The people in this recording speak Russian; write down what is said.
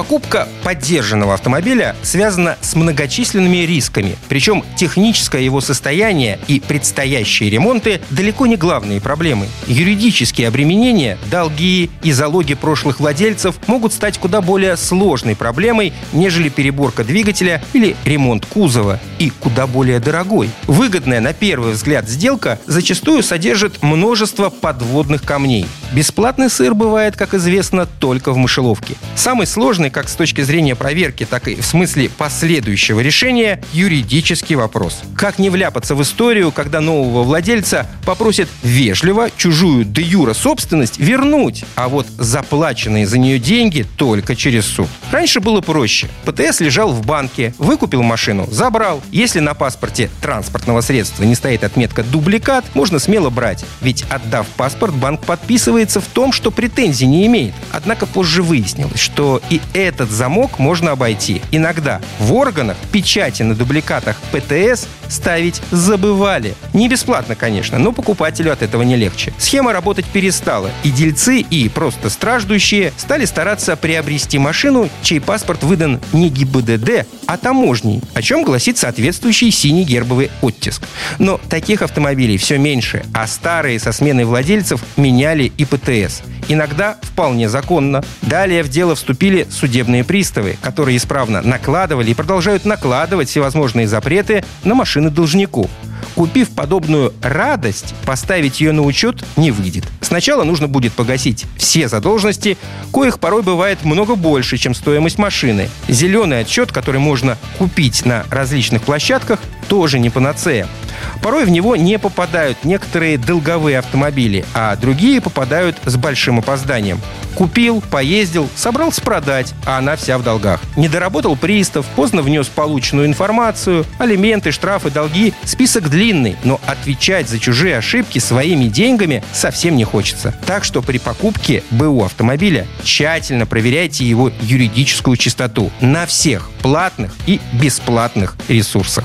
Покупка поддержанного автомобиля связана с многочисленными рисками, причем техническое его состояние и предстоящие ремонты далеко не главные проблемы. Юридические обременения, долги и залоги прошлых владельцев могут стать куда более сложной проблемой, нежели переборка двигателя или ремонт кузова, и куда более дорогой. Выгодная на первый взгляд сделка зачастую содержит множество подводных камней. Бесплатный сыр бывает, как известно, только в мышеловке. Самый сложный как с точки зрения проверки, так и в смысле последующего решения юридический вопрос. Как не вляпаться в историю, когда нового владельца попросят вежливо чужую де юра собственность вернуть, а вот заплаченные за нее деньги только через суд. Раньше было проще. ПТС лежал в банке, выкупил машину, забрал. Если на паспорте транспортного средства не стоит отметка «дубликат», можно смело брать. Ведь отдав паспорт, банк подписывает раскаивается в том, что претензий не имеет. Однако позже выяснилось, что и этот замок можно обойти. Иногда в органах печати на дубликатах ПТС ставить забывали. Не бесплатно, конечно, но покупателю от этого не легче. Схема работать перестала, и дельцы, и просто страждущие стали стараться приобрести машину, чей паспорт выдан не ГИБДД, а таможней, о чем гласит соответствующий синий гербовый оттиск. Но таких автомобилей все меньше, а старые со сменой владельцев меняли и ПТС. Иногда вполне законно. Далее в дело вступили судебные приставы, которые исправно накладывали и продолжают накладывать всевозможные запреты на машины должнику. Купив подобную радость, поставить ее на учет не выйдет. Сначала нужно будет погасить все задолженности, коих порой бывает много больше, чем стоимость машины. Зеленый отчет, который можно купить на различных площадках, тоже не панацея. Порой в него не попадают некоторые долговые автомобили, а другие попадают с большим опозданием. Купил, поездил, собрался продать, а она вся в долгах. Не доработал пристав, поздно внес полученную информацию, алименты, штрафы, долги. Список длинный, но отвечать за чужие ошибки своими деньгами совсем не хочется. Так что при покупке БУ автомобиля тщательно проверяйте его юридическую чистоту на всех платных и бесплатных ресурсах.